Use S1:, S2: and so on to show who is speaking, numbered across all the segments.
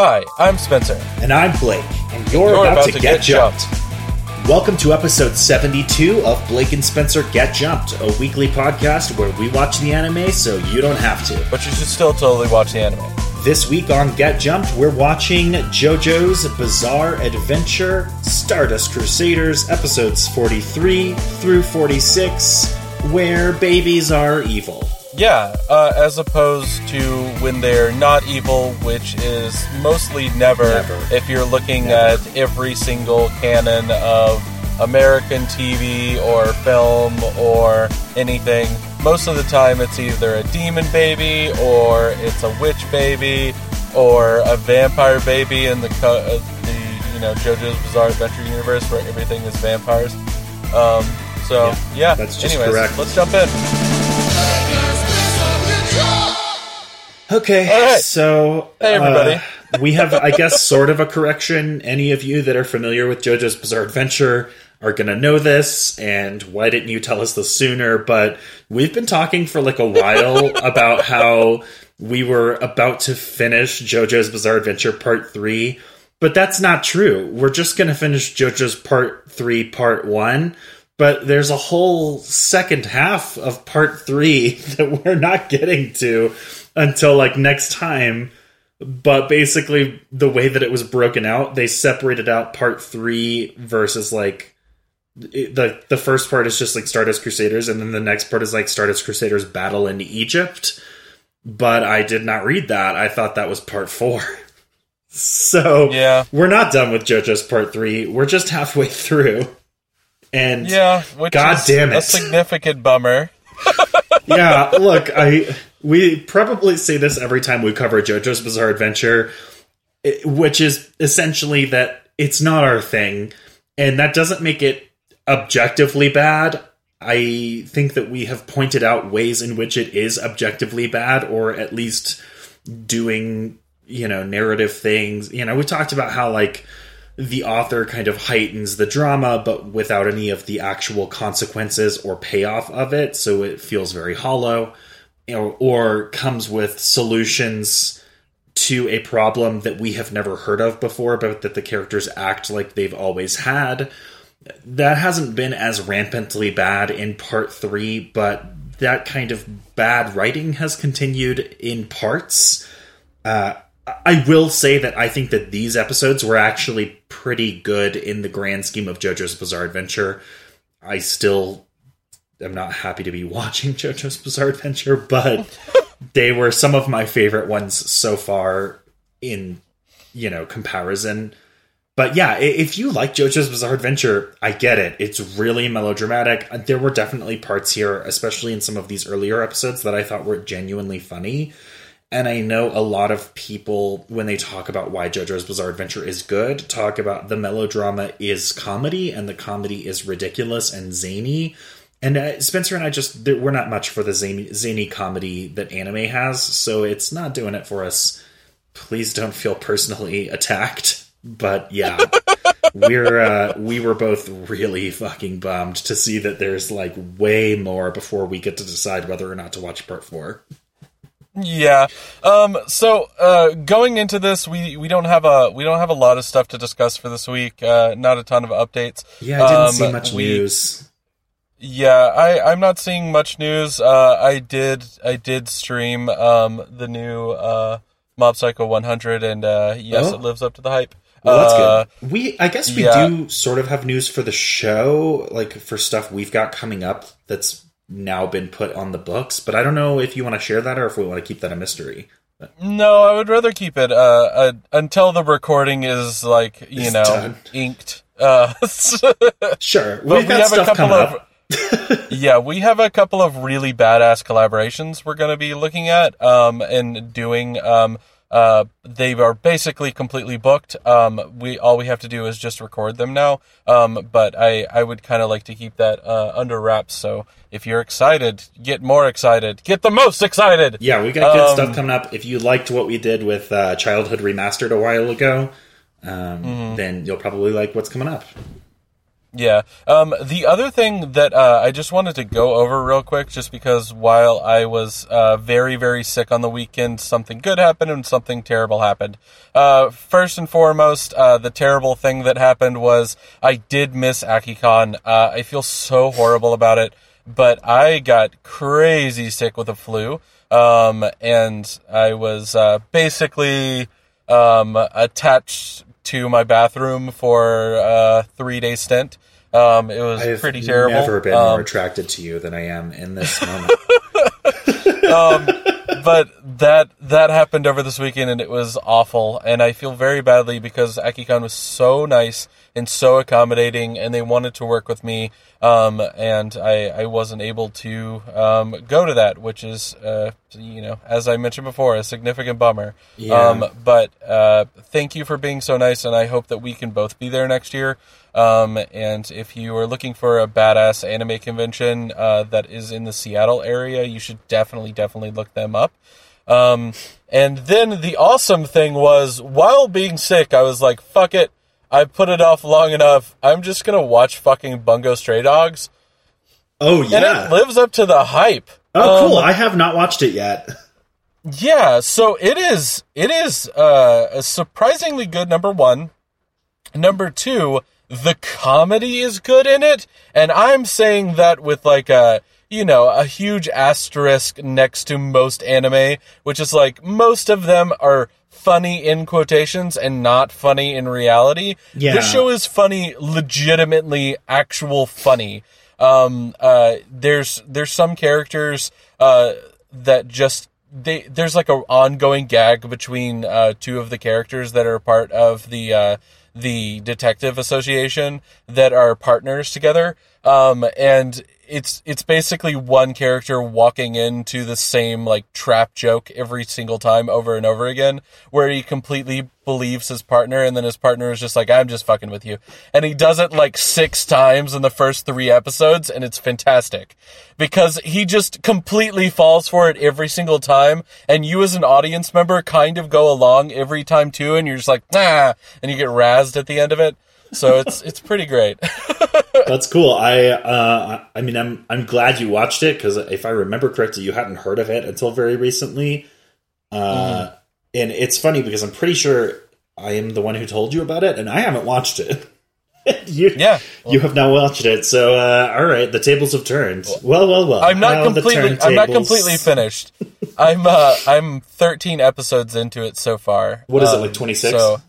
S1: Hi, I'm Spencer.
S2: And I'm Blake, and you're,
S1: You're
S2: about, to, get, jumped. Welcome to episode 72 of Blake and Spencer Get Jumped, a weekly podcast where we watch the anime so you don't have to.
S1: But you should still totally watch the anime.
S2: This week on Get Jumped, we're watching JoJo's Bizarre Adventure Stardust Crusaders episodes 43 through 46, where babies are evil.
S1: Yeah, uh, as opposed to when they're not evil, which is mostly never,
S2: Never.
S1: if you're looking
S2: Never.
S1: at every single canon of American TV or film or anything. Most of the time, it's either a demon baby or it's a witch baby or a vampire baby in the co- uh, the you know JoJo's Bizarre Adventure universe where everything is vampires. Um, so
S2: Yeah,
S1: yeah,
S2: that's just
S1: anyways,
S2: correct.
S1: let's jump in.
S2: Okay,
S1: All right.
S2: so
S1: Hey, everybody.
S2: uh, we have, I guess, sort of a correction. Any of you that are familiar with JoJo's Bizarre Adventure are going to know this, and why didn't you tell us this sooner? But we've been talking for like a while about how we were about to finish JoJo's Bizarre Adventure Part Three, but that's not true. We're just going to finish JoJo's Part Three, Part One. But there's a whole second half of part three that we're not getting to until like next time. But basically, the way that it was broken out, they separated out part three versus like it- the the first part is just like Stardust Crusaders, and then the next part is like Stardust Crusaders battle in Egypt. But I did not read that. I thought that was part four. So
S1: Yeah.
S2: we're not done with JoJo's part three. We're just halfway through. And
S1: Yeah, which
S2: God
S1: is
S2: damn
S1: a significant bummer.
S2: yeah, look, I we probably say this every time we cover JoJo's Bizarre Adventure, which is essentially that it's not our thing, and that doesn't make it objectively bad. I think that we have pointed out ways in which it is objectively bad, or at least doing you know narrative things. You know, we talked about how like the author kind of heightens the drama, but without any of the actual consequences or payoff of it. So it feels very hollow, or, or comes with solutions to a problem that we have never heard of before, but that the characters act like they've always had. That hasn't been as rampantly bad in part three, but that kind of bad writing has continued in parts. Uh, I will say that I think that these episodes were actually pretty good in the grand scheme of JoJo's Bizarre Adventure. I still am not happy to be watching JoJo's Bizarre Adventure, but they were some of my favorite ones so far in, you know, comparison. But yeah, if you like JoJo's Bizarre Adventure, I get it. It's really melodramatic. Uh, there were definitely parts here, especially in some of these earlier episodes, that I thought were genuinely funny. And I know a lot of people, when they talk about why JoJo's Bizarre Adventure is good, talk about the melodrama is comedy and the comedy is ridiculous and zany. And uh, Spencer and I just, we're not much for the zany, zany comedy that anime has, so it's not doing it for us. Please don't feel personally attacked. But yeah, we're uh, we were both really fucking bummed to see that there's like way more before we get to decide whether or not to watch part four.
S1: Yeah. Um. So, uh, going into this, we we don't have a we don't have a lot of stuff to discuss for this week. Uh, not a ton of updates.
S2: Yeah, I didn't
S1: Um,
S2: see much
S1: we-
S2: news.
S1: Yeah, I I'm not seeing much news. Uh, I did I did stream um the new uh Mob Psycho 100, and uh, yes,
S2: Oh.
S1: it lives up to the hype.
S2: Well, that's
S1: Uh,
S2: good. We, I guess, we
S1: yeah.
S2: do sort of have news for the show, like for stuff we've got coming up that's now been put on the books. But I don't know if you want to share that or if we want to keep that a mystery.
S1: No, I would rather keep it uh, uh until the recording is like you
S2: It's
S1: know
S2: done.
S1: inked. Uh,
S2: Sure, we've got stuff coming up.
S1: yeah, we have a couple of really badass collaborations we're going to be looking at um, and doing. Um, uh, they are basically completely booked. Um, we all we have to do is just record them now. Um, but I I would kind of like to keep that uh, under wraps. So if you're excited, get more excited. Get the most excited.
S2: Yeah, we got good
S1: Um,
S2: stuff coming up. If you liked what we did with uh, Childhood Remastered a while ago, um,
S1: Mm-hmm.
S2: then you'll probably like what's coming up.
S1: Yeah. Um, the other thing that uh, I just wanted to go over real quick, just because while I was uh, very, very sick on the weekend, something good happened and something terrible happened. Uh, first and foremost, uh, the terrible thing that happened was I did miss AkiCon. Uh, I feel so horrible about it, but I got crazy sick with a flu, um, and I was uh, basically um, attached to my bathroom for a three day stint. Um, it was
S2: I've
S1: pretty terrible.
S2: never been
S1: Um,
S2: more attracted to you than I am in this moment.
S1: But that that happened over this weekend and it was awful and i feel very badly because akicon was so nice and so accommodating and they wanted to work with me um, and I, I wasn't able to um, go to that which is uh, you know as i mentioned before a significant bummer
S2: Yeah.
S1: um, but uh, thank you for being so nice and i hope that we can both be there next year um, and if you are looking for a badass anime convention uh, that is in the Seattle area, you should definitely, definitely look them up. Um, and then the awesome thing was, while being sick, I was like, fuck it. I put it off long enough. I'm just going to watch fucking Bungo Stray Dogs.
S2: oh
S1: And
S2: yeah.
S1: it lives up to the hype.
S2: oh cool.
S1: Um,
S2: I have not watched it yet.
S1: Yeah, so it is it is uh, a surprisingly good number 1. Number 2, the comedy is good in it, and I'm saying that with like a you know, a huge asterisk next to most anime, which is like most of them are funny in quotations and not funny in reality.
S2: Yeah.
S1: This show is funny, legitimately actual funny. Um, uh, there's there's some characters uh, that just they there's like a ongoing gag between uh, two of the characters that are part of the uh, the detective association that are partners together. Um, and it's it's basically one character walking into the same like trap joke every single time over and over again, where he completely believes his partner, and then his partner is just like, "I'm just fucking with you," and he does it like six times in the first three episodes, and it's fantastic because he just completely falls for it every single time, and you as an audience member kind of go along every time too, and you're just like, "Nah," and you get razzed at the end of it. So it's it's pretty great.
S2: That's cool. I uh, I mean, I'm I'm glad you watched it because if I remember correctly, you hadn't heard of it until very recently. Uh, And it's funny because I'm pretty sure I am the one who told you about it, and I haven't watched it. you,
S1: Yeah.
S2: you have not watched it. So, uh, all right, the tables have turned. Well, well, well.
S1: I'm not completely. I'm not completely finished. I'm. Uh, I'm 13 episodes into it so far.
S2: What is it
S1: Um,
S2: like? Twenty six.
S1: So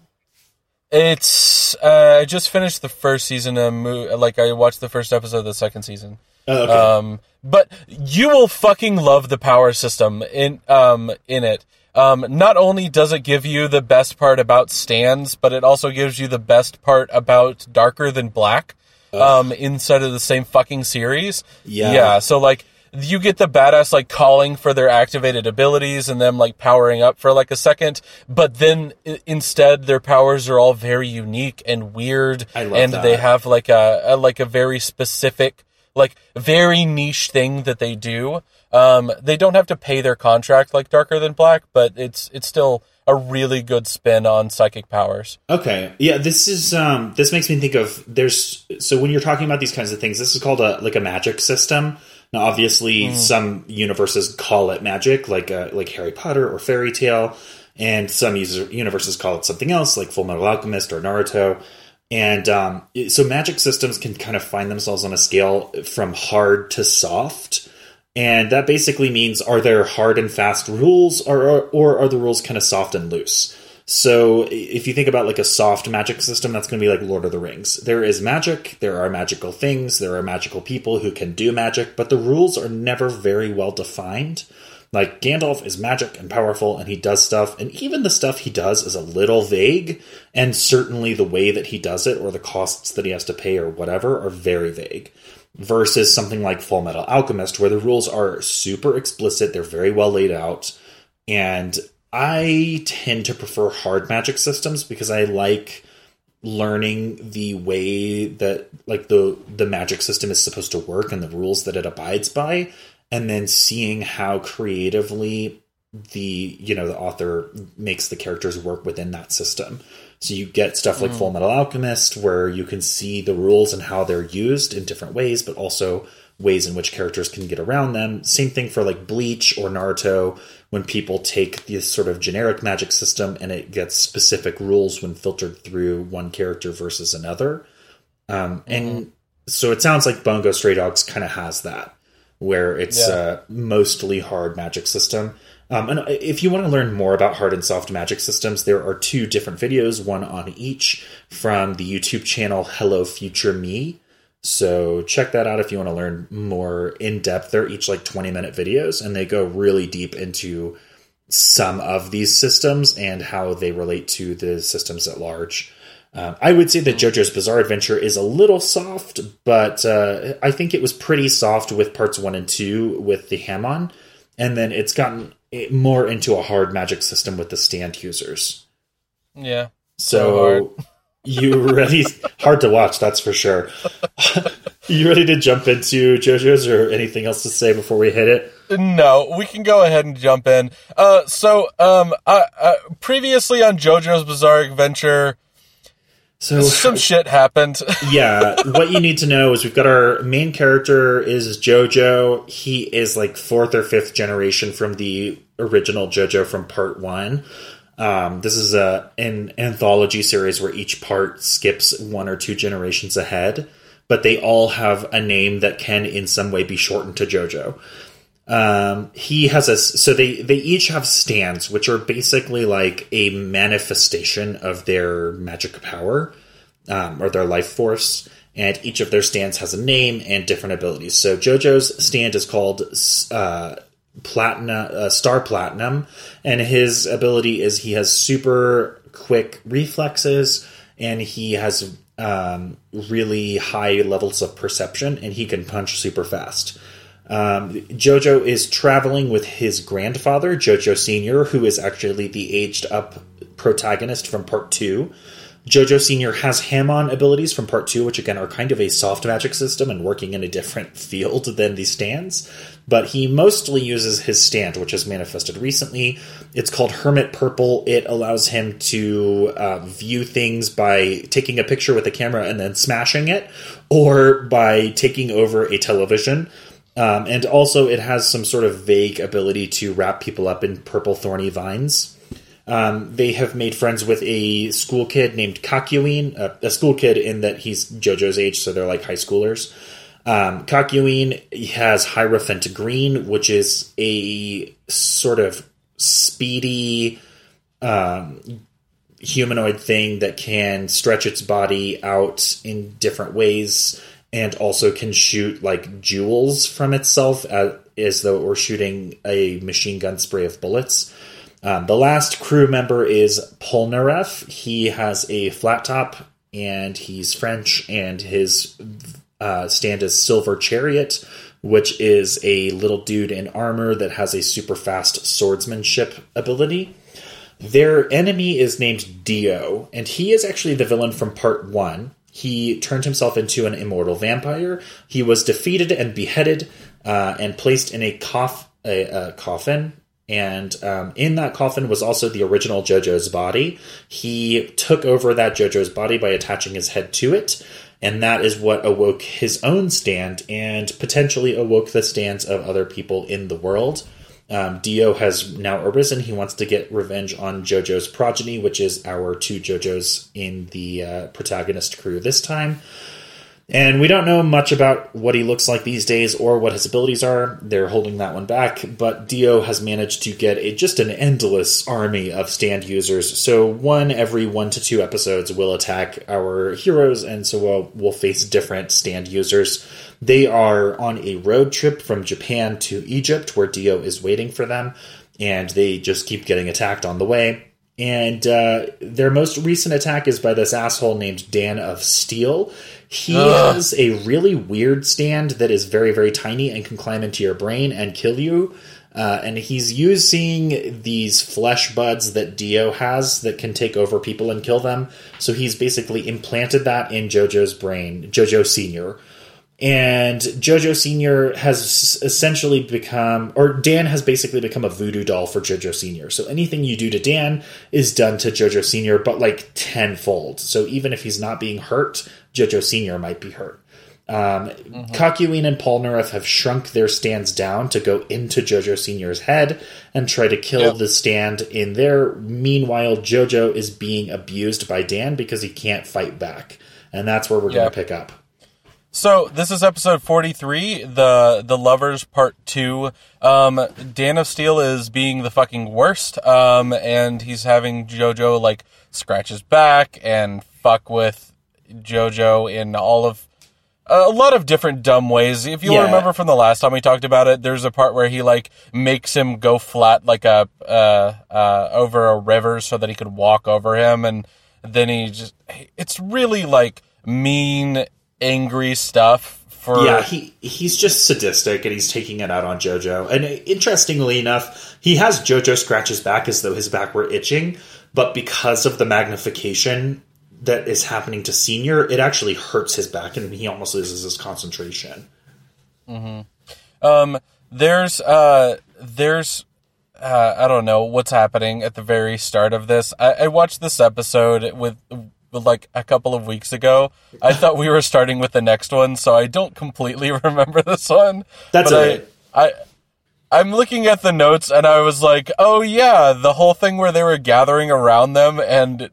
S1: it's. Uh, I just finished the first season. Of mo- like I watched the first episode of the second season.
S2: oh, okay.
S1: Um, but you will fucking love the power system in um in it. Um, not only does it give you the best part about stands, but it also gives you the best part about Darker Than Black. Um, inside of the same fucking series.
S2: Yeah.
S1: Yeah. So like you get the badass like calling for their activated abilities and them like powering up for like a second, but then i- instead their powers are all very unique and weird,
S2: I love
S1: and
S2: that.
S1: they have like a, a like a very specific like very niche thing that they do. Um, they don't have to pay their contract like Darker Than Black, but it's it's still a really good spin on psychic powers.
S2: Okay. Yeah, this is um this makes me think of there's so when you're talking about these kinds of things, this is called a like a magic system. Now obviously some universes call it magic, like uh, like Harry Potter or fairy tale, and some user, universes call it something else, like Full Metal Alchemist or Naruto. And um, so magic systems can kind of find themselves on a scale from hard to soft. And that basically means are there hard and fast rules or, or, or are the rules kind of soft and loose? So if you think about like a soft magic system, that's going to be like Lord of the Rings. There is magic, there are magical things, there are magical people who can do magic, but the rules are never very well defined. Like Gandalf is magic and powerful and he does stuff, and even the stuff he does is a little vague, and certainly the way that he does it or the costs that he has to pay or whatever are very vague versus something like Full Metal Alchemist, where the rules are super explicit, they're very well laid out, and I tend to prefer hard magic systems because I like learning the way that like the the magic system is supposed to work and the rules that it abides by and then seeing how creatively the you know the author makes the characters work within that system. So you get stuff like mm. Full Metal Alchemist, where you can see the rules and how they're used in different ways, but also ways in which characters can get around them. Same thing for like Bleach or Naruto, when people take this sort of generic magic system and it gets specific rules when filtered through one character versus another. Um, and mm-hmm. so it sounds like Bungo Stray Dogs kind of has that, where it's yeah. a mostly hard magic system. Um, and if you want to learn more about hard and soft magic systems, there are two different videos, one on each from the YouTube channel Hello Future Me. So check that out if you want to learn more in depth. They're each like 20 minute videos and they go really deep into some of these systems and how they relate to the systems at large. Um, I would say that JoJo's Bizarre Adventure is a little soft, but uh, I think it was pretty soft with parts one and two with the Hamon, and then it's gotten more into a hard magic system with the stand users.
S1: Yeah.
S2: So, so you ready? hard to watch, that's for sure. you ready to jump into JoJo's or anything else to say before we hit it?
S1: No, we can go ahead and jump in. Uh, so, um, I, uh, previously on JoJo's Bizarre Adventure, so some shit happened.
S2: yeah, what you need to know is we've got our main character is JoJo. He is like fourth or fifth generation from the original JoJo from part one. Um, this is a an anthology series where each part skips one or two generations ahead, but they all have a name that can in some way be shortened to JoJo. Um, he has a so they they each have stands, which are basically like a manifestation of their magic power um, or their life force. And each of their stands has a name and different abilities. So JoJo's stand is called uh, Platinum, uh, Star Platinum, and his ability is he has super quick reflexes, and he has um, really high levels of perception, and he can punch super fast. Um, Jojo is traveling with his grandfather, Jojo Senior, who is actually the aged up protagonist from part two. Jojo Senior has Hamon abilities from part two, which again are kind of a soft magic system and working in a different field than the stands. But he mostly uses his stand, which has manifested recently. It's called Hermit Purple. It allows him to uh, view things by taking a picture with a camera and then smashing it, or by taking over a television. Um, and also, it has some sort of vague ability to wrap people up in purple thorny vines. Um, they have made friends with a school kid named Kakyoin, uh, a school kid in that he's JoJo's age, so they're like high schoolers. Um, has Hierophant Green, which is a sort of speedy um, humanoid thing that can stretch its body out in different ways and also can shoot like jewels from itself as, as though it were shooting a machine gun spray of bullets. Um, the last crew member is Polnareff. He has a flat top and he's French, and his uh, stand is Silver Chariot, which is a little dude in armor that has a super fast swordsmanship ability. Their enemy is named Dio, and he is actually the villain from part one. He turned himself into an immortal vampire. He was defeated and beheaded uh, and placed in a, cof- a, a coffin and um, in that coffin was also the original JoJo's body. He took over that JoJo's body by attaching his head to it, and that is what awoke his own stand and potentially awoke the stands of other people in the world. Um, Dio has now arisen. He wants to get revenge on JoJo's progeny, which is our two JoJo's in the uh, protagonist crew this time. And we don't know much about what he looks like these days or what his abilities are. They're holding that one back, but Dio has managed to get a, just an endless army of stand users. So one every one to two episodes will attack our heroes, and so we'll, we'll face different stand users. They are on a road trip from Japan to Egypt, where Dio is waiting for them, and they just keep getting attacked on the way. And uh, their most recent attack is by this asshole named Dan of Steel he Ugh. has a really weird stand that is very, very tiny and can climb into your brain and kill you. Uh, and he's using these flesh buds that Dio has that can take over people and kill them. So he's basically implanted that in JoJo's brain, JoJo Senior. And JoJo Sr. has essentially become, or Dan has basically become a voodoo doll for JoJo Sr. So anything you do to Dan is done to JoJo Sr., but like tenfold. So even if he's not being hurt, JoJo Sr. might be hurt. Um, mm-hmm. Kakyoin and Polnareff have shrunk their stands down to go into JoJo Sr.'s head and try to kill yep. the stand in there. Meanwhile, JoJo is being abused by Dan because he can't fight back. And that's where we're yep. going to pick up.
S1: So this is episode forty three, the the lovers part two. Um, Dan of Steel is being the fucking worst, um, and he's having JoJo like scratch his back and fuck with JoJo in all of a lot of different dumb ways. If you yeah. remember from the last time we talked about it, there's a part where he like makes him go flat like a uh, uh, over a river so that he could walk over him, and then he just it's really like mean, angry stuff. For
S2: yeah, he he's just sadistic and he's taking it out on JoJo. And interestingly enough, he has JoJo scratch his back as though his back were itching, but because of the magnification that is happening to Senior, it actually hurts his back, and he almost loses his concentration.
S1: Mm-hmm. Um, there's uh, there's uh, I don't know what's happening at the very start of this. I, I watched this episode with, with like a couple of weeks ago. I thought we were starting with the next one, so I don't completely remember this one.
S2: That's right.
S1: I, I I'm looking at the notes and I was like, oh yeah, the whole thing where they were gathering around them and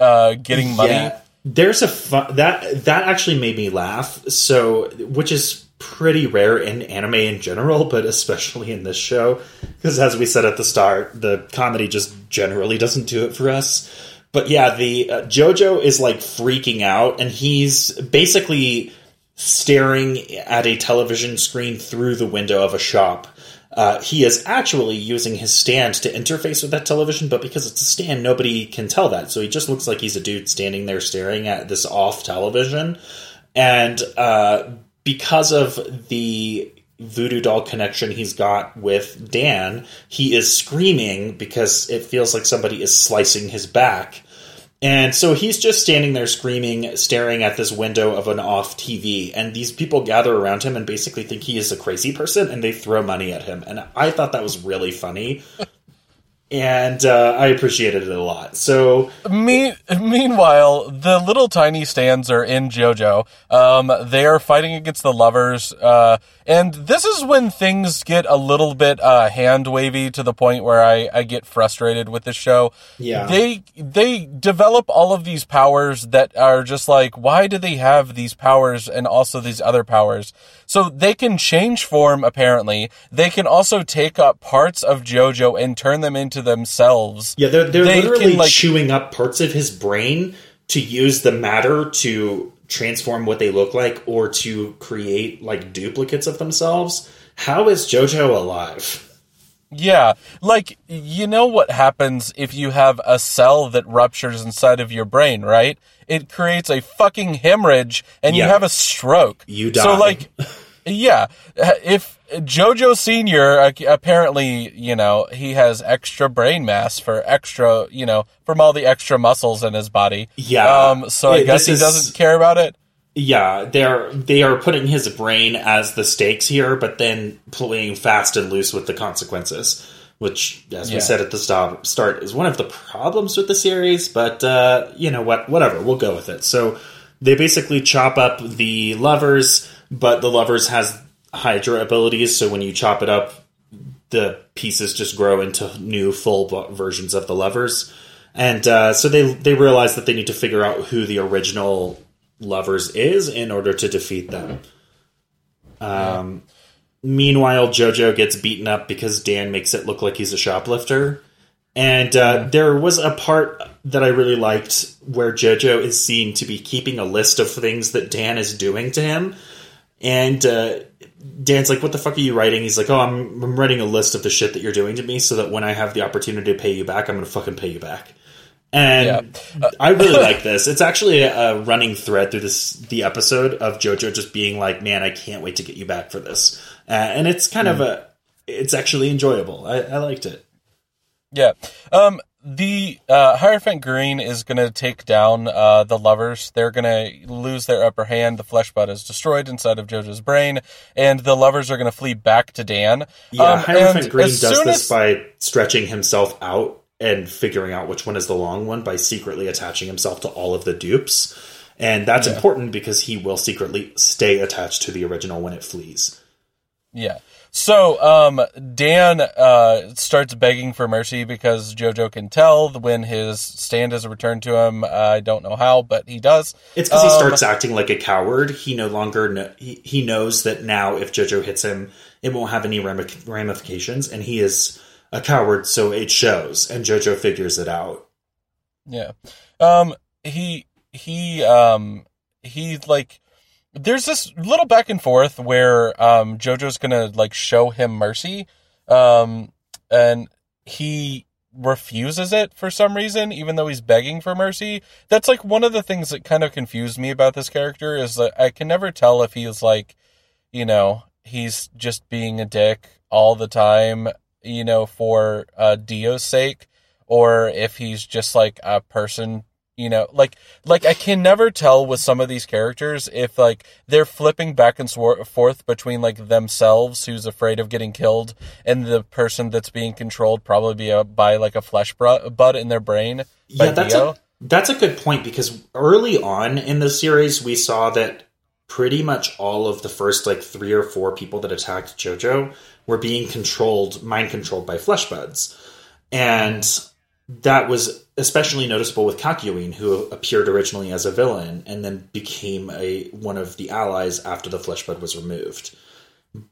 S1: uh, getting money. Yeah,
S2: there's a fun, that that actually made me laugh. So, which is pretty rare in anime in general, but especially in this show, because as we said at the start, the comedy just generally doesn't do it for us. But yeah, the uh, JoJo is like freaking out, and he's basically staring at a television screen through the window of a shop uh, he is actually using his stand to interface with that television, but because it's a stand, nobody can tell that. So he just looks like he's a dude standing there staring at this off television. And uh, because of the voodoo doll connection he's got with Dan, he is screaming because it feels like somebody is slicing his back. And so he's just standing there screaming, staring at this window of an off TV. And these people gather around him and basically think he is a crazy person and they throw money at him. And I thought that was really funny. And uh, I appreciated it a lot. So,
S1: Me- meanwhile, the little tiny stands are in JoJo. Um, they are fighting against the lovers, uh, and this is when things get a little bit uh, hand wavy to the point where I, I get frustrated with the show.
S2: Yeah,
S1: they they develop all of these powers that are just like, why do they have these powers and also these other powers? So they can change form. Apparently, they can also take up parts of JoJo and turn them into themselves.
S2: Yeah, they're they're they literally can, like, chewing up parts of his brain to use the matter to transform what they look like or to create like duplicates of themselves. How is JoJo alive?
S1: Yeah, like you know what happens if you have a cell that ruptures inside of your brain, right? It creates a fucking hemorrhage and yeah. you have a stroke.
S2: You die.
S1: So like yeah, if Jojo Senior apparently, you know, he has extra brain mass for extra, you know, from all the extra muscles in his body.
S2: Yeah.
S1: Um. So I guess he is, doesn't care about it.
S2: Yeah, they're they are putting his brain as the stakes here, but then playing fast and loose with the consequences. Which, as yeah. we said at the stop, start, is one of the problems with the series. But uh, you know what? Whatever, we'll go with it. So they basically chop up the lovers, but the lovers has Hydra abilities, so when you chop it up, the pieces just grow into new full versions of the lovers. And uh, so they they realize that they need to figure out who the original lovers is in order to defeat them. Um, meanwhile, JoJo gets beaten up because Dan makes it look like he's a shoplifter. And uh, there was a part that I really liked where JoJo is seen to be keeping a list of things that Dan is doing to him. And uh, Dan's like, "What the fuck are you writing?" He's like, "Oh, I'm, I'm writing a list of the shit that you're doing to me, so that when I have the opportunity to pay you back, I'm gonna fucking pay you back." And yeah. uh, I really like this. It's actually a, running thread through this the episode of JoJo just being like, "Man, I can't wait to get you back for this," uh, and it's kind mm. of a, it's actually enjoyable. I, I liked it.
S1: Yeah. Um, the uh, Hierophant Green is going to take down uh, the lovers. They're going to lose their upper hand. The flesh bud is destroyed inside of Jojo's brain, and the lovers are going to flee back to Dan.
S2: Yeah,
S1: Um,
S2: Hierophant Green does this
S1: as-
S2: by stretching himself out and figuring out which one is the long one by secretly attaching himself to all of the dupes. And that's important because he will secretly stay attached to the original when it flees.
S1: Yeah. So um, Dan uh, starts begging for mercy because JoJo can tell when his stand is returned to him. I don't know how, but he does.
S2: It's because he
S1: Um,
S2: starts acting like a coward. He no longer kn- he, he knows that now if JoJo hits him, it won't have any ramifications, and he is a coward, so it shows. And JoJo figures it out.
S1: Yeah. Um he he um he like there's this little back and forth where um Jojo's to like show him mercy um and he refuses it for some reason even though he's begging for mercy. That's like one of the things that kind of confused me about this character is that I can never tell if he's like you know, he's just being a dick all the time, you know, for uh Dio's sake or if he's just like a person you know like like i can never tell with some of these characters if like they're flipping back and forth between like themselves who's afraid of getting killed and the person that's being controlled probably be a, by like a flesh bud in their brain
S2: Yeah, that's
S1: Dio.
S2: a that's a good point because early on in the series we saw that pretty much all of the first like three or four people that attacked JoJo were being controlled, mind controlled by flesh buds, and that was especially noticeable with Kakyoin, who appeared originally as a villain and then became a one of the allies after the flesh bud was removed.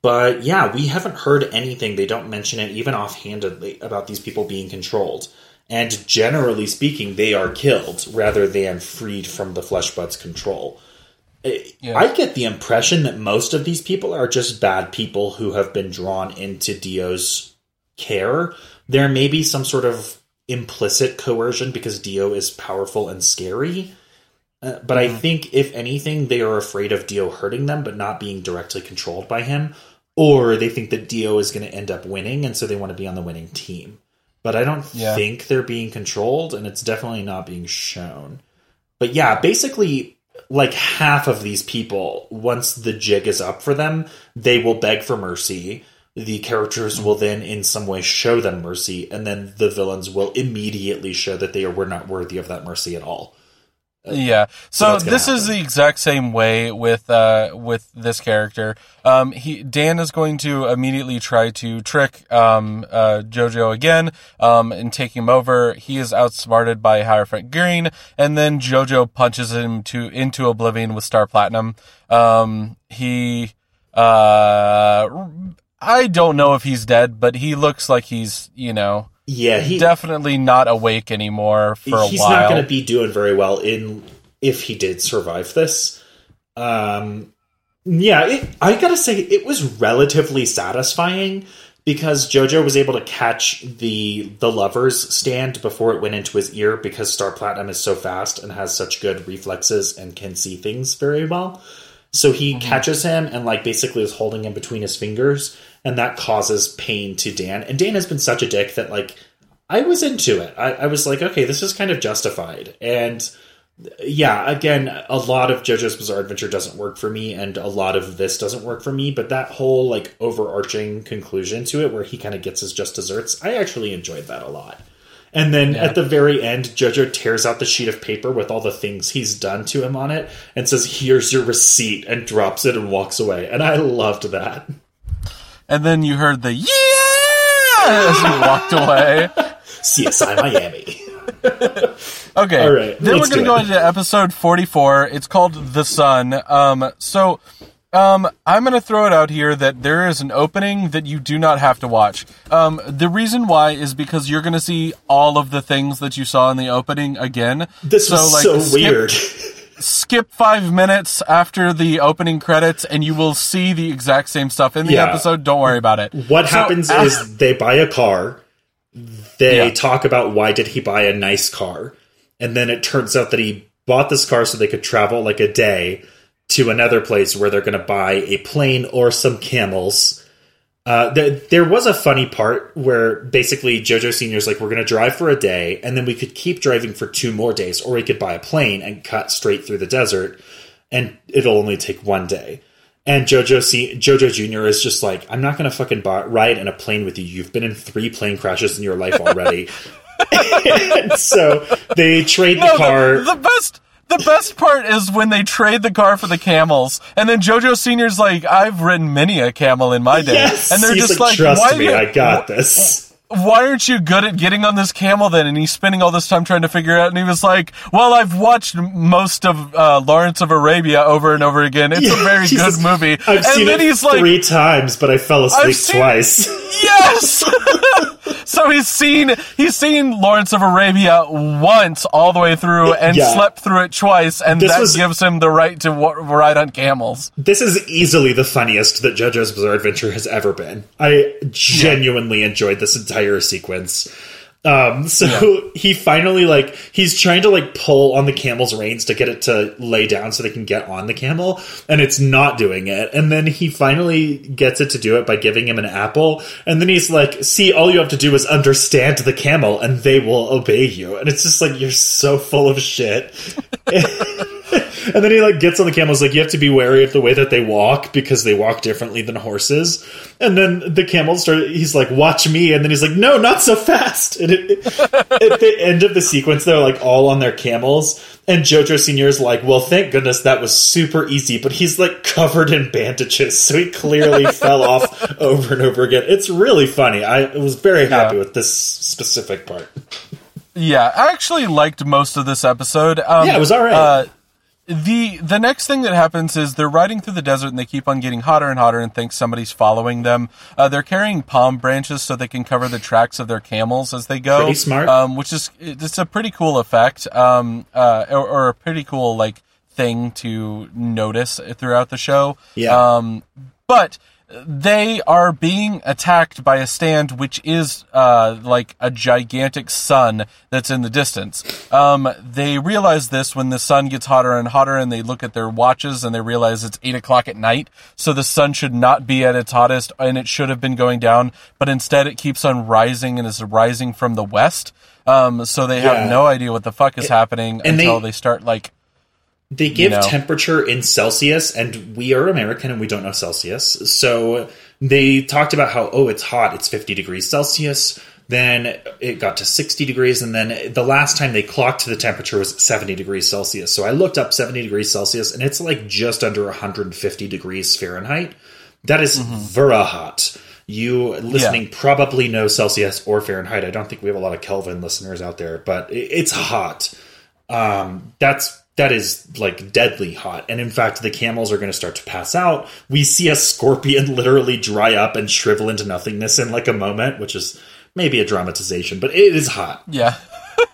S2: But yeah, we haven't heard anything. They don't mention it even offhandedly about these people being controlled. And generally speaking, they are killed rather than freed from the flesh bud's control. I-
S1: Yeah.
S2: I get the impression that most of these people are just bad people who have been drawn into Dio's care. There may be some sort of implicit coercion because Dio is powerful and scary. Uh, but I think, if anything, they are afraid of Dio hurting them, but not being directly controlled by him. Or they think that Dio is going to end up winning, and so they want to be on the winning team. But I don't
S1: Yeah.
S2: think they're being controlled, and it's definitely not being shown. But yeah, basically, like half of these people, once the jig is up for them, they will beg for mercy. The characters will then, in some way, show them mercy, and then the villains will immediately show that they were not worthy of that mercy at all.
S1: Yeah. So,
S2: gonna
S1: this is the exact same way with uh with this character. Um he Dan is going to immediately try to trick um uh Jojo again um and take him over. He is outsmarted by Hierophant Green and then Jojo punches him to into oblivion with Star Platinum. Um he uh I don't know if he's dead, but he looks like he's, you know,
S2: Yeah, he
S1: definitely not awake anymore for a
S2: he's
S1: while.
S2: not going to be doing very well in if he did survive this. Um, yeah, it, I gotta say it was relatively satisfying because JoJo was able to catch the the lover's stand before it went into his ear because Star Platinum is so fast and has such good reflexes and can see things very well. So he catches him and like basically is holding him between his fingers, and that causes pain to Dan. And Dan has been such a dick that like I was into it. I, I was like, okay, this is kind of justified. And yeah, again, a lot of JoJo's Bizarre Adventure doesn't work for me, and a lot of this doesn't work for me. But that whole like overarching conclusion to it, where he kind of gets his just desserts, I actually enjoyed that a lot. And then at the very end, JoJo tears out the sheet of paper with all the things he's done to him on it and says, Here's your receipt, and drops it and walks away. And I loved that.
S1: And then you heard the yeah as you walked away.
S2: CSI Miami.
S1: Okay.
S2: All right,
S1: Then we're gonna go into episode forty-four. It's called The Sun. Um. So, um, I'm gonna throw it out here that there is an opening that you do not have to watch. Um. The reason why is because you're gonna see all of the things that you saw in the opening again.
S2: This was so
S1: skip-
S2: weird.
S1: Skip five minutes after the opening credits and you will see the exact same stuff in the
S2: Yeah.
S1: episode. Don't worry about it.
S2: What
S1: So,
S2: happens
S1: uh,
S2: is they buy a car. They
S1: Yeah.
S2: talk about why did he buy a nice car, and then it turns out that he bought this car so they could travel like a day to another place where they're going to buy a plane or some camels. Uh, th- there was a funny part where basically JoJo Senior's like, we're going to drive for a day, and then we could keep driving for two more days, or we could buy a plane and cut straight through the desert, and it'll only take one day. And JoJo C- JoJo Junior is just like, I'm not going to fucking buy- ride in a plane with you. You've been in three plane crashes in your life already. and so they trade the
S1: No,
S2: car.
S1: the, the best the best part is when they trade the car for the camels, and then JoJo Senior's like, "I've ridden many a camel in my day,"
S2: yes,
S1: and they're
S2: he's
S1: just
S2: like,
S1: like,
S2: trust
S1: "Why?"
S2: me, I got this.
S1: why aren't you good at getting on this camel then? And he's spending all this time trying to figure it out. And he was like, well, I've watched most of uh, Lawrence of Arabia over and over again. It's a very
S2: Jesus.
S1: good movie.
S2: I've
S1: and
S2: seen
S1: then
S2: it
S1: he's like,
S2: three times, but I fell asleep
S1: seen-
S2: twice.
S1: yes. so he's seen he's seen Lawrence of Arabia once all the way through and
S2: Yeah.
S1: slept through it twice, and
S2: This
S1: that
S2: was-
S1: gives him the right to wa- ride on camels.
S2: This is easily the funniest that JoJo's Bizarre Adventure has ever been. I genuinely enjoyed this entire sequence. Um, so he finally like he's trying to like pull on the camel's reins to get it to lay down so they can get on the camel, and it's not doing it. And then he finally gets it to do it by giving him an apple, and then he's like, "See, all you have to do is understand the camel, and they will obey you." And it's just like you're so full of shit. And then he like gets on the camel. He's like, you have to be wary of the way that they walk because they walk differently than horses. And then the camel start. He's like, watch me. And then he's like, no, not so fast. And it, it- at the end of the sequence, they're like all on their camels. And Jojo Senior is like, well, thank goodness that was super easy. But he's like covered in bandages, so he clearly fell off over and over again. It's really funny. I was very happy
S1: Yeah.
S2: with this specific part.
S1: Yeah, I actually liked most of this episode. Um,
S2: Yeah, it was all right.
S1: Uh, the the next thing that happens is they're riding through the desert and they keep on getting hotter and hotter and think somebody's following them. Uh, they're carrying palm branches so they can cover the tracks of their camels as they go.
S2: Pretty smart.
S1: Um, which is it's a pretty cool effect. Um, uh, or, or a pretty cool like thing to notice throughout the show.
S2: Yeah.
S1: Um, but they are being attacked by a stand which is uh, like a gigantic sun that's in the distance. Um, they realize this when the sun gets hotter and hotter, and they look at their watches and they realize it's eight o'clock at night. So the sun should not be at its hottest, and it should have been going down, but instead it keeps on rising and is rising from the west. Um, so they
S2: Yeah.
S1: have no idea what the fuck is happening
S2: and they-
S1: until they start like
S2: They give
S1: know.
S2: temperature in Celsius, and we are American and we don't know Celsius. So they talked about how, oh, it's hot, it's 50 degrees Celsius. Then it got to 60 degrees, and then the last time they clocked the temperature was 70 degrees Celsius. So I looked up 70 degrees Celsius, and it's like just under 150 degrees Fahrenheit. That is very hot. You listening probably know Celsius or Fahrenheit. I don't think we have a lot of Kelvin listeners out there, but it's hot um, that's that is like deadly hot. And in fact, the camels are going to start to pass out. We see a scorpion literally dry up and shrivel into nothingness in like a moment, which is maybe a dramatization, but it is hot.
S1: Yeah.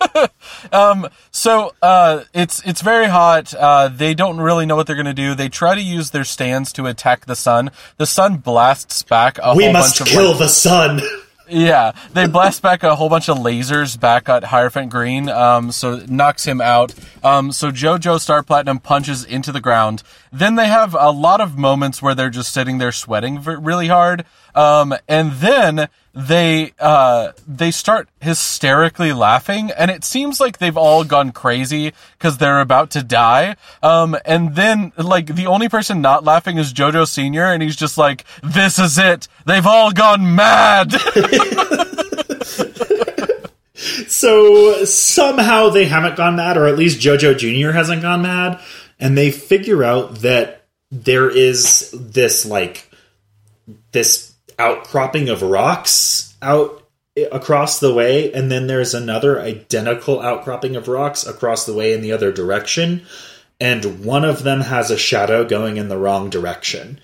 S1: um, so uh, it's it's very hot. Uh, they don't really know what they're going to do. They try to use their stands to attack the sun. The sun blasts back a
S2: We
S1: whole
S2: must
S1: bunch of
S2: kill
S1: like,
S2: the sun.
S1: yeah, they blast back a whole bunch of lasers back at Hierophant Green, um, so it knocks him out. Um, so JoJo Star Platinum punches into the ground. Then they have a lot of moments where they're just sitting there sweating really hard. Um, and then they uh, they start hysterically laughing, and it seems like they've all gone crazy because they're about to die. Um, and then like the only person not laughing is JoJo Senior, and he's just like, "This is it. They've all gone mad."
S2: So somehow they haven't gone mad, or at least JoJo Jr. hasn't gone mad, and they figure out that there is this like this outcropping of rocks out across the way, and then there's another identical outcropping of rocks across the way in the other direction, and one of them has a shadow going in the wrong direction.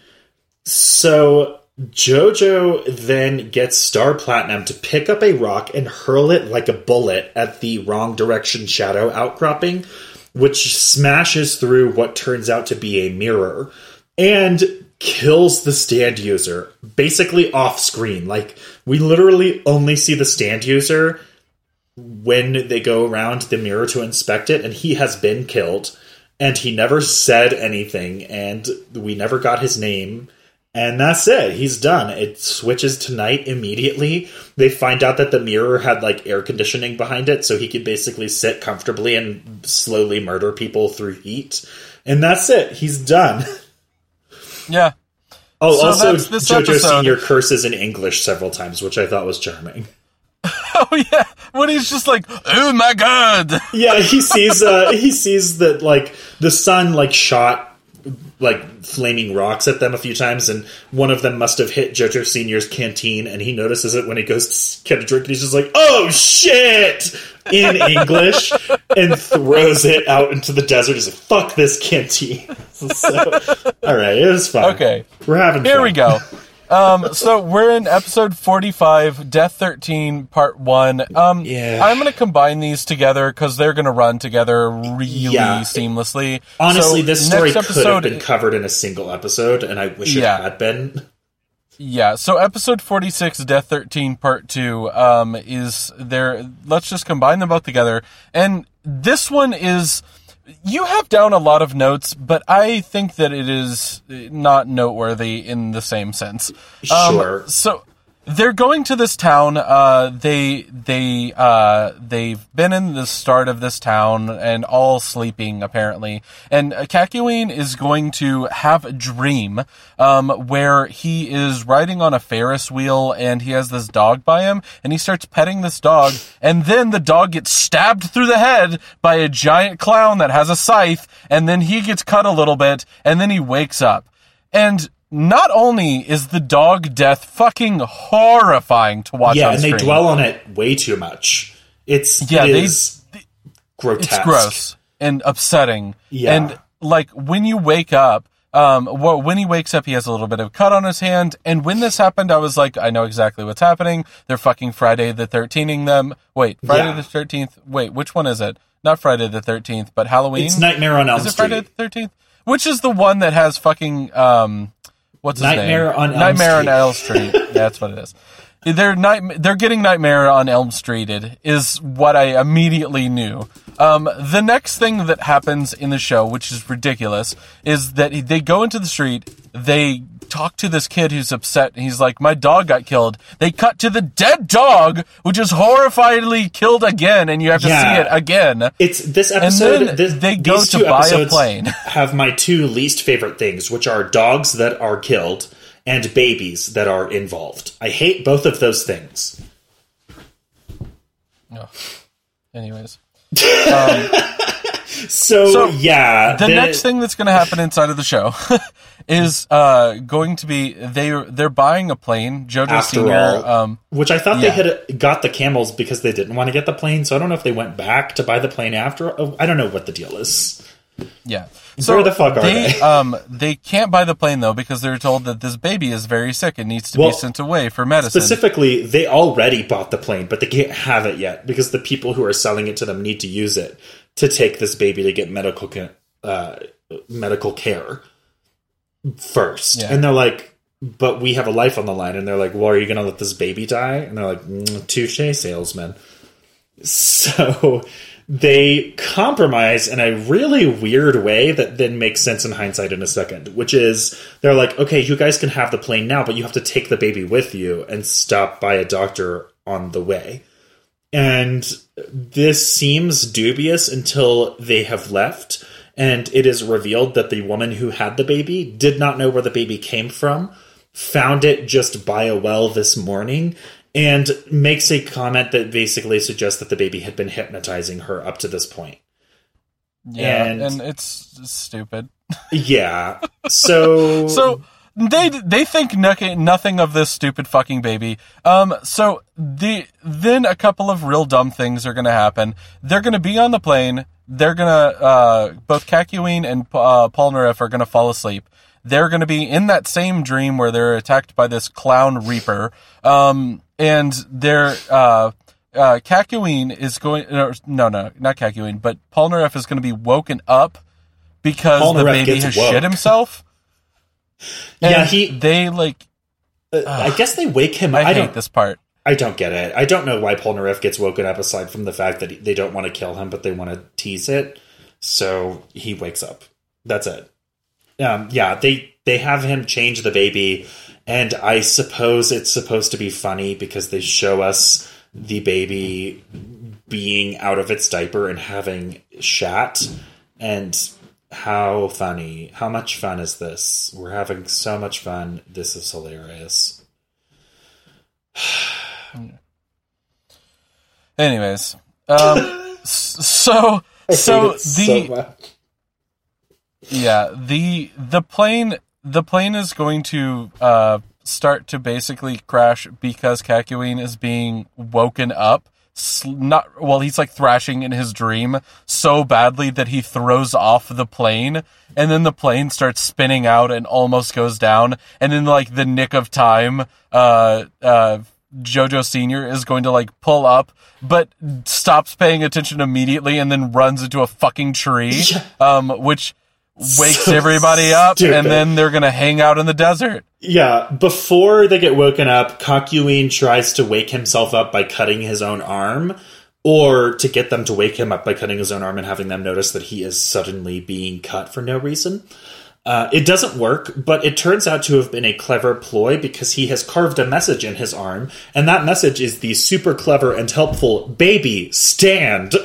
S2: So Jojo then gets Star Platinum to pick up a rock and hurl it like a bullet at the wrong direction shadow outcropping, which smashes through what turns out to be a mirror and kills the stand user basically off screen. Like, we literally only see the stand user when they go around the mirror to inspect it, and he has been killed. And he never said anything, and we never got his name And that's it. He's done. It switches to night immediately. They find out that the mirror had like air conditioning behind it, so he could basically sit comfortably and slowly murder people through heat. And that's it. He's done.
S1: Yeah.
S2: Oh,
S1: So
S2: also, JoJo
S1: episode.
S2: Senior curses in English several times, which I thought was charming.
S1: Oh yeah. When he's just like, oh my god.
S2: Yeah, he sees uh he sees that like the sun like shot like flaming rocks at them a few times and one of them must have hit Jojo Senior's canteen and he notices it when he goes to get a drink and he's just like, "Oh shit!" in English and throws it out into the desert. He's like, "Fuck this canteen." so, all right, it was fun.
S1: Okay.
S2: We're having
S1: Here
S2: fun.
S1: we go. Um, so we're in episode 45, Death 13, part 1. Um,
S2: Yeah.
S1: I'm going to combine these together because they're going to run together really
S2: Yeah.
S1: seamlessly.
S2: Honestly,
S1: So
S2: this story
S1: next
S2: could have been covered in a single episode, and I wish
S1: Yeah.
S2: it had been.
S1: Yeah, so episode 46, Death 13, part 2, um, is there. Let's just combine them both together. And this one is. You have down a lot of notes, but I think that it is not noteworthy in the same sense. Um,
S2: Sure.
S1: So they're going to this town. Uh, they they uh, they've been in the start of this town and all sleeping apparently. And Kakyoin is going to have a dream um, where he is riding on a Ferris wheel and he has this dog by him and he starts petting this dog and then the dog gets stabbed through the head by a giant clown that has a scythe and then he gets cut a little bit and then he wakes up. And not only is the dog death fucking horrifying to watch
S2: Yeah, and they dwell on it way too much. It's
S1: Yeah,
S2: it
S1: they-
S2: is grotesque.
S1: it's gross and upsetting.
S2: Yeah.
S1: And like when you wake up, um, wh- when he wakes up, he has a little bit of cut on his hand. And when this happened, I was like, I know exactly what's happening. They're fucking Friday the 13ing them. Wait, Friday
S2: Yeah.
S1: the 13th. Wait, which one is it? Not Friday the 13th, but Halloween.
S2: It's Nightmare on Elm
S1: is it
S2: Street.
S1: Friday the 13th? Which is the one that has fucking, um, what's his
S2: Nightmare
S1: name?
S2: on Elm
S1: Nightmare
S2: Street.
S1: on Elm Street. That's what it is. They're night. They're getting Nightmare on Elm Streeted is what I immediately knew. Um, the next thing that happens in the show, which is ridiculous, is that they go into the street. They talk to this kid who's upset. And he's like, "My dog got killed." They cut to the dead dog, which is horrifyingly killed again, and you have to
S2: Yeah.
S1: see it again.
S2: It's this episode. this,
S1: they go to buy a plane.
S2: have my two least favorite things, which are dogs that are killed and babies that are involved. I hate both of those things.
S1: Ugh. Anyways.
S2: Um, so,
S1: So,
S2: yeah,
S1: the, next thing that's going to happen inside of the show is uh, going to be they they're buying a plane. JoJo
S2: After
S1: Senior,
S2: all-
S1: um,
S2: Which I thought
S1: Yeah.
S2: they had got the camels because they didn't want to get the plane. So I don't know if they went back to buy the plane after. oh, I don't know what the deal is.
S1: yeah. So
S2: Where the fuck are they?
S1: um they can't buy the plane though because they're told that this baby is very sick and needs to
S2: Well,
S1: be sent away for medicine.
S2: Specifically, they already bought the plane, but they can't have it yet because the people who are selling it to them need to use it to take this baby to get medical ca- uh, medical care first.
S1: Yeah.
S2: And they're like, "But we have a life on the line." And they're like, "Well, are you going to let this baby die?" And they're like, mm, "Touche, salesman." So they compromise in a really weird way that then makes sense in hindsight in a second, which is they're like, okay, you guys can have the plane now, but you have to take the baby with you and stop by a doctor on the way. And this seems dubious until they have left. And it is revealed that the woman who had the baby did not know where the baby came from, found it just by a well this morning, and makes a comment that basically suggests that the baby had been hypnotizing her up to this point.
S1: yeah,
S2: and-
S1: and, it's stupid.
S2: Yeah. So
S1: So they they think nothing nothing of this stupid fucking baby. Um. So the then a couple of real dumb things are going to happen. They're going to be on the plane. They're to uh both Kakyoin and uh, Polnareff are to fall asleep. They're to be in that same dream where they're attacked by this clown reaper. Um. And they're uh. Uh, Kakyoin is going. No, no, no, not Kakyoin, but Polnareff is going to be woken up because
S2: Paul
S1: the baby has
S2: woke.
S1: shit himself.
S2: Yeah, he-
S1: They like.
S2: uh, I guess they wake him
S1: I,
S2: up. I,
S1: hate this part.
S2: I don't get it. I don't know why Polnareff gets woken up aside from the fact that they don't want to kill him, but they want to tease it. So he wakes up. That's it. um, yeah, they they have him change the baby, and I suppose it's supposed to be funny because they show us the baby being out of its diaper and having shat, and how funny! How much fun is this? We're having so much fun. This is hilarious.
S1: Anyways, um, so so the
S2: so
S1: yeah the the plane the plane is going to uh, start to basically crash because Kakyoin is being woken up. Not well, he's like thrashing in his dream so badly that he throws off the plane, and then the plane starts spinning out and almost goes down. And in like the nick of time, uh, uh, Jojo Senior is going to like pull up, but stops paying attention immediately, and then runs into a fucking tree, um, which wakes
S2: So
S1: everybody up,
S2: stupid.
S1: and then they're gonna hang out in the desert.
S2: Yeah, before they get woken up, Kakyoin tries to wake himself up by cutting his own arm, or to get them to wake him up by cutting his own arm and having them notice that he is suddenly being cut for no reason. Uh, it doesn't work, but it turns out to have been a clever ploy because he has carved a message in his arm, and that message is the super clever and helpful baby stand.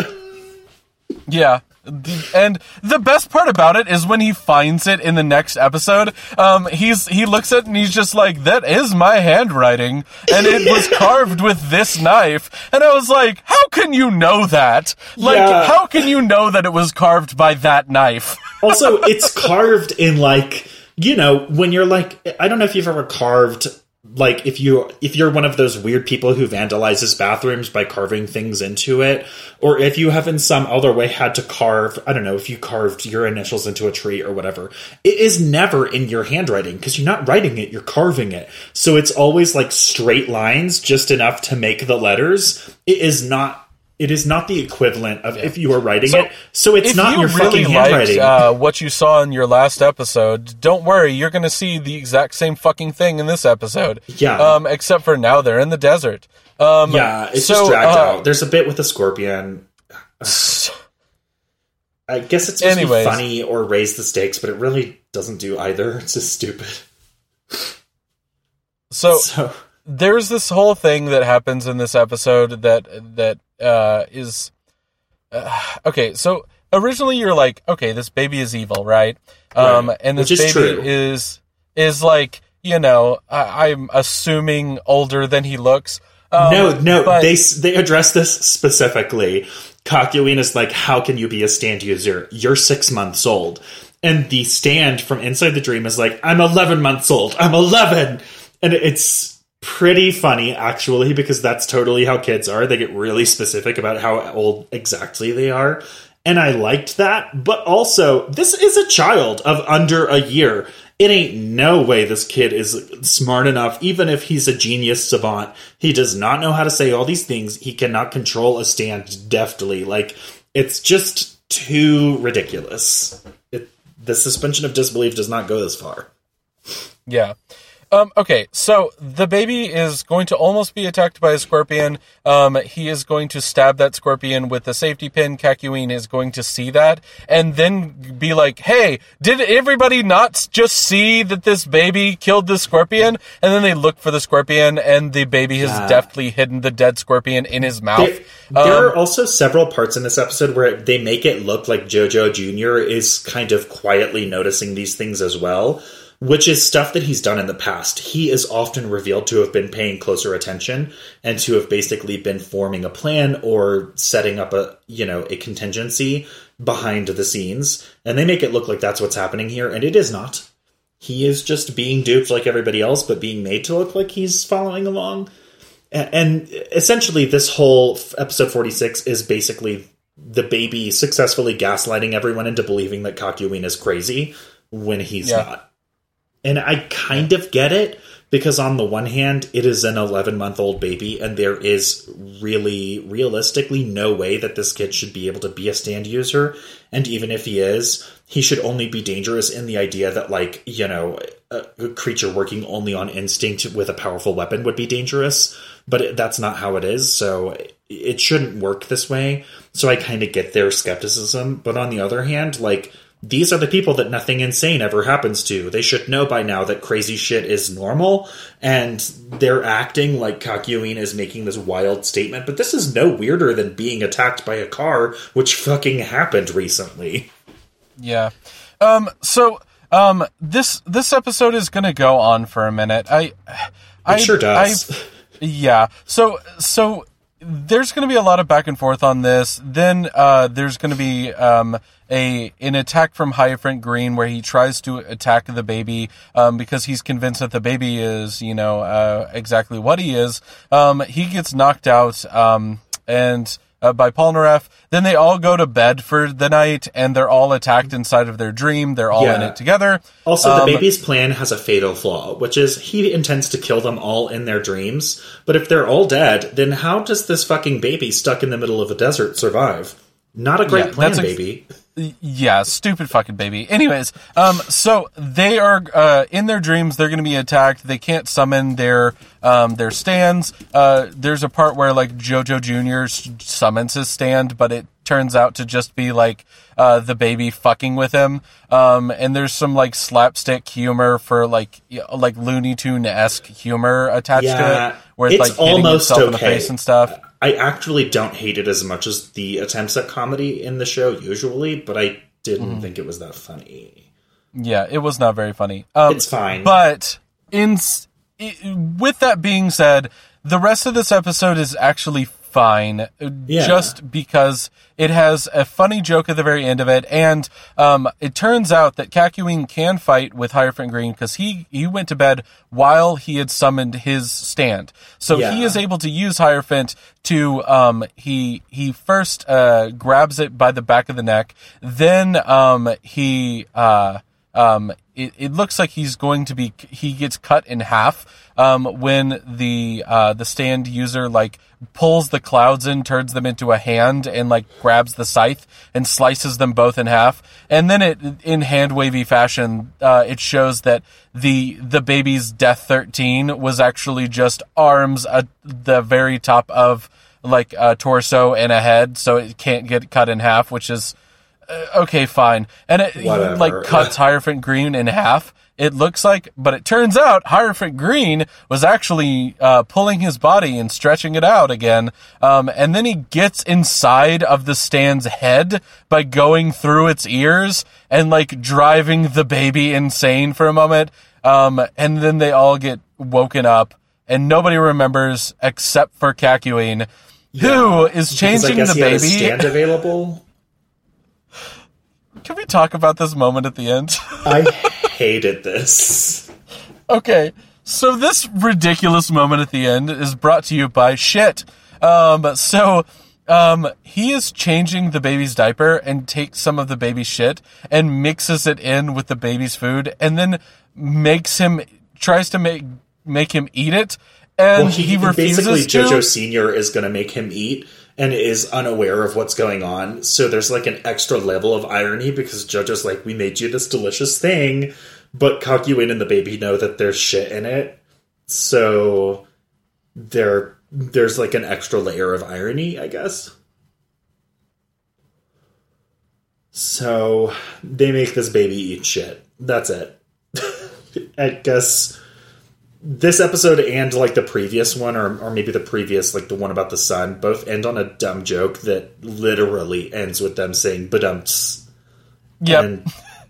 S1: Yeah. The- And the best part about it is when he finds it in the next episode, um, he's he looks at it and he's just like, "That is my handwriting, and it was carved with this knife." And I was like, "How can you know that? Like,
S2: Yeah.
S1: how can you know that it was carved by that knife?"
S2: also, it's carved in like you know when you're like I don't know if you've ever carved like if you if you're one of those weird people who vandalizes bathrooms by carving things into it or if you have in some other way had to carve I don't know if you carved your initials into a tree or whatever it is never in your handwriting because you're not writing it you're carving it. So it's always like straight lines just enough to make the letters. It is not it is not the equivalent of if you were writing
S1: So,
S2: it so it's not
S1: you
S2: your
S1: really
S2: fucking
S1: liked
S2: handwriting
S1: uh, what you saw in your last episode, don't worry, you're going to see the exact same fucking thing in this episode.
S2: Yeah.
S1: Um, except for now they're in the desert. Um,
S2: Yeah, it's
S1: so,
S2: just dragged
S1: uh,
S2: out. There's a bit with a scorpion. I guess it's supposed
S1: Anyways.
S2: to be funny or raise the stakes, but it really doesn't do either. It's just stupid.
S1: So
S2: So
S1: there's this whole thing that happens in this episode that that uh, is uh, okay. So originally you're like, okay, this baby is evil, right? Um,
S2: Right.
S1: and this
S2: is
S1: baby
S2: true.
S1: is is like you know I, I'm assuming older than he looks. Um,
S2: no, no,
S1: but-
S2: they they address this specifically. Kakyoin is like, "How can you be a stand user? You're six months old." And the stand from inside the dream is like, "I'm 11 months old. I'm 11," and it's pretty funny actually because that's totally how kids are. They get really specific about how old exactly they are. And I liked that, but also this is a child of under a year. It ain't no way this kid is smart enough, even if he's a genius savant. He does not know how to say all these things. He cannot control a stand deftly. Like, it's just too ridiculous. It, the suspension of disbelief does not go this far.
S1: Yeah. Um, okay, so the baby is going to almost be attacked by a scorpion. Um, he is going to stab that scorpion with the safety pin. Kakyoin is going to see that and then be like, hey, did everybody not just see that this baby killed the scorpion? And then they look for the scorpion and the baby has
S2: Yeah.
S1: deftly hidden the dead scorpion in his mouth.
S2: There, there
S1: Um,
S2: are also several parts in this episode where they make it look like JoJo Jr. is kind of quietly noticing these things as well, which is stuff that he's done in the past. He is often revealed to have been paying closer attention and to have basically been forming a plan or setting up a, you know, a contingency behind the scenes. And they make it look like that's what's happening here, and it is not. He is just being duped like everybody else, but being made to look like he's following along. And essentially, this whole episode 46 is basically the baby successfully gaslighting everyone into believing that Kakyoin is crazy when he's
S1: Yeah.
S2: not. And I kind of get it because, on the one hand, it is an 11 month old baby, and there is really, realistically, no way that this kid should be able to be a stand user. And even if he is, he should only be dangerous in the idea that, like, you know, a, creature working only on instinct with a powerful weapon would be dangerous. But that's not how it is, so it shouldn't work this way. So I kind of get their skepticism. But on the other hand, like, these are the people that nothing insane ever happens to. They should know by now that crazy shit is normal, and they're acting like Kakyoin is making this wild statement, but this is no weirder than being attacked by a car, which fucking happened recently.
S1: Yeah. Um. So, um. This this episode is going to go on for a minute. I. I
S2: It sure does.
S1: I, yeah. So so there's going to be a lot of back and forth on this. Then uh, there's going to be um, a an attack from Hierophant Green where he tries to attack the baby um, because he's convinced that the baby is you know uh, exactly what he is. Um, he gets knocked out um, and. Uh, by Polnareff. Then they all go to bed for the night, and they're all attacked inside of their dream. They're all in it together.
S2: Also, the
S1: Um,
S2: baby's plan has a fatal flaw, which is he intends to kill them all in their dreams. But if they're all dead, then how does this fucking baby stuck in the middle of a desert survive? Not a great
S1: Yeah,
S2: plan,
S1: ex-
S2: baby.
S1: Yeah, stupid fucking baby. Anyways, um, so they are uh, in their dreams. They're going to be attacked. They can't summon their um, their stands. Uh, there's a part where like JoJo Junior summons his stand, but it turns out to just be like uh, the baby fucking with him. Um, and there's some like slapstick humor for like like Looney Tune esque humor attached to it, where it's,
S2: it's
S1: like
S2: almost
S1: itself in the
S2: okay.
S1: face and stuff.
S2: I actually don't hate it as much as the attempts at comedy in the show usually, but I didn't
S1: Mm-hmm.
S2: think it was that funny.
S1: Yeah, it was not very funny. Um,
S2: It's fine.
S1: But in with that being said, the rest of this episode is actually fine, uh,
S2: Yeah.
S1: just because it has a funny joke at the very end of it, and um, it turns out that Kakyoin can fight with Hierophant Green because he he went to bed while he had summoned his stand, so
S2: Yeah.
S1: he is able to use Hierophant to um he he first uh grabs it by the back of the neck, then um he uh um, it, it looks like he's going to be he gets cut in half um, when the uh, the stand user like pulls the clouds in turns them into a hand and like grabs the scythe and slices them both in half and then it in hand wavy fashion uh, it shows that the the baby's death 13 was actually just arms at the very top of like a torso and a head so it can't get cut in half which is uh, okay, fine. And it
S2: Whatever.
S1: like cuts Hierophant Green in half. It looks like, but it turns out Hierophant Green was actually uh, pulling his body and stretching it out again. Um, and then he gets inside of the stand's head by going through its ears and like driving the baby insane for a moment. Um, and then they all get woken up and nobody remembers except for Kakyoin, who is changing
S2: guess
S1: the
S2: he had a
S1: baby.
S2: stand available.
S1: Can we talk about this moment at the end?
S2: I hated this.
S1: okay, so this ridiculous moment at the end is brought to you by shit. Um, so um, he is changing the baby's diaper and takes some of the baby's shit and mixes it in with the baby's food, and then makes him tries to make make him eat it, and
S2: Well,
S1: he,
S2: he,
S1: refuses
S2: basically
S1: to.
S2: JoJo Senior is going to make him eat and is unaware of what's going on. So there's like an extra level of irony because JoJo's like, "We made you this delicious thing," but Kakyoin and the baby know that there's shit in it. So there, there's like an extra layer of irony, I guess. So they make this baby eat shit. That's it. I guess this episode and like the previous one or, or maybe the previous like the one about the sun both end on a dumb joke that literally ends with them saying badumps.
S1: Yeah
S2: and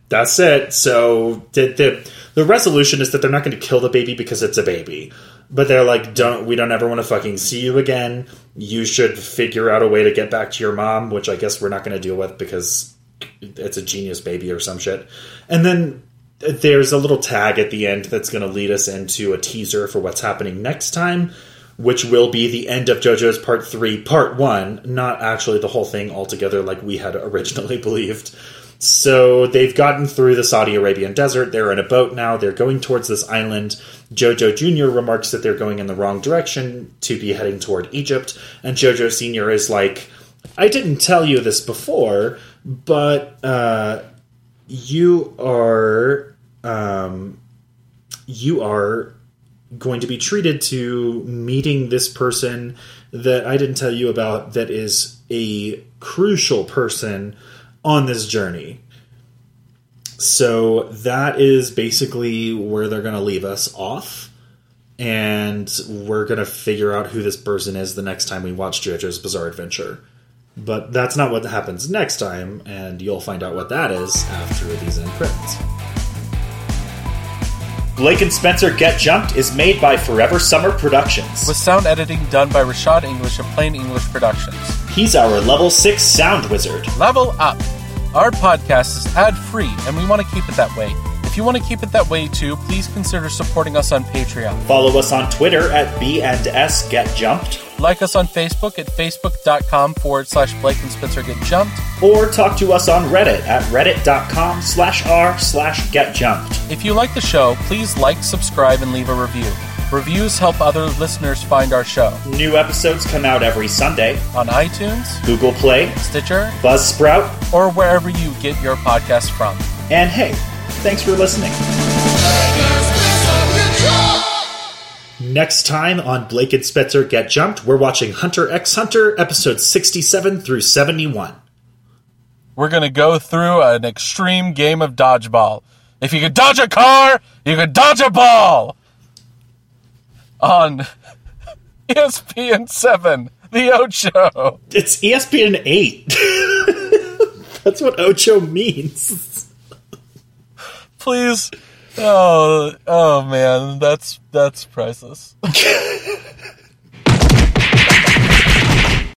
S2: that's it. So the, the the resolution is that they're not going to kill the baby because it's a baby. But they're like don't we don't ever want to fucking see you again. You should figure out a way to get back to your mom which i guess we're not going to deal with because it's a genius baby or some shit. And then there's a little tag at the end that's going to lead us into a teaser for what's happening next time, which will be the end of JoJo's Part 3, Part 1, not actually the whole thing altogether like we had originally believed. So they've gotten through the Saudi Arabian desert. They're in a boat now. They're going towards this island. JoJo Jr. remarks that they're going in the wrong direction to be heading toward Egypt. And JoJo Sr. is like, I didn't tell you this before, but uh, you are um, you are going to be treated to meeting this person that I didn't tell you about that is a crucial person on this journey. so that is basically where they're going to leave us off. And we're going to figure out who this person is the next time we watch JoJo's Bizarre Adventure. But that's not what happens next time, and you'll find out what that is after these end credits. Blake and Spencer Get Jumped is made by Forever Summer Productions.
S1: With sound editing done by Rashad English of Plain English Productions.
S2: He's our level 6 sound wizard.
S1: Level up! Our podcast is ad free, and we want to keep it that way. If you want to keep it that way too, please consider supporting us on Patreon.
S2: Follow us on Twitter at B and S Get Jumped.
S1: Like us on Facebook at facebook.com forward slash Blake and Spencer Get Jumped.
S2: Or talk to us on Reddit at reddit.com slash r slash get jumped.
S1: If you like the show, please like, subscribe, and leave a review. Reviews help other listeners find our show.
S2: New episodes come out every Sunday
S1: On iTunes,
S2: Google Play,
S1: Stitcher,
S2: Buzzsprout,
S1: or wherever you get your podcast from.
S2: and hey, thanks for listening. Next time on Blake and Spencer Get Jumped, we're watching Hunter x Hunter episodes 67 through 71.
S1: We're going to go through an extreme game of dodgeball. If you could dodge a car, you could dodge a ball! On ESPN 7, The Ocho.
S2: It's ESPN 8. That's what Ocho means.
S1: Please. Oh, oh man, that's that's priceless.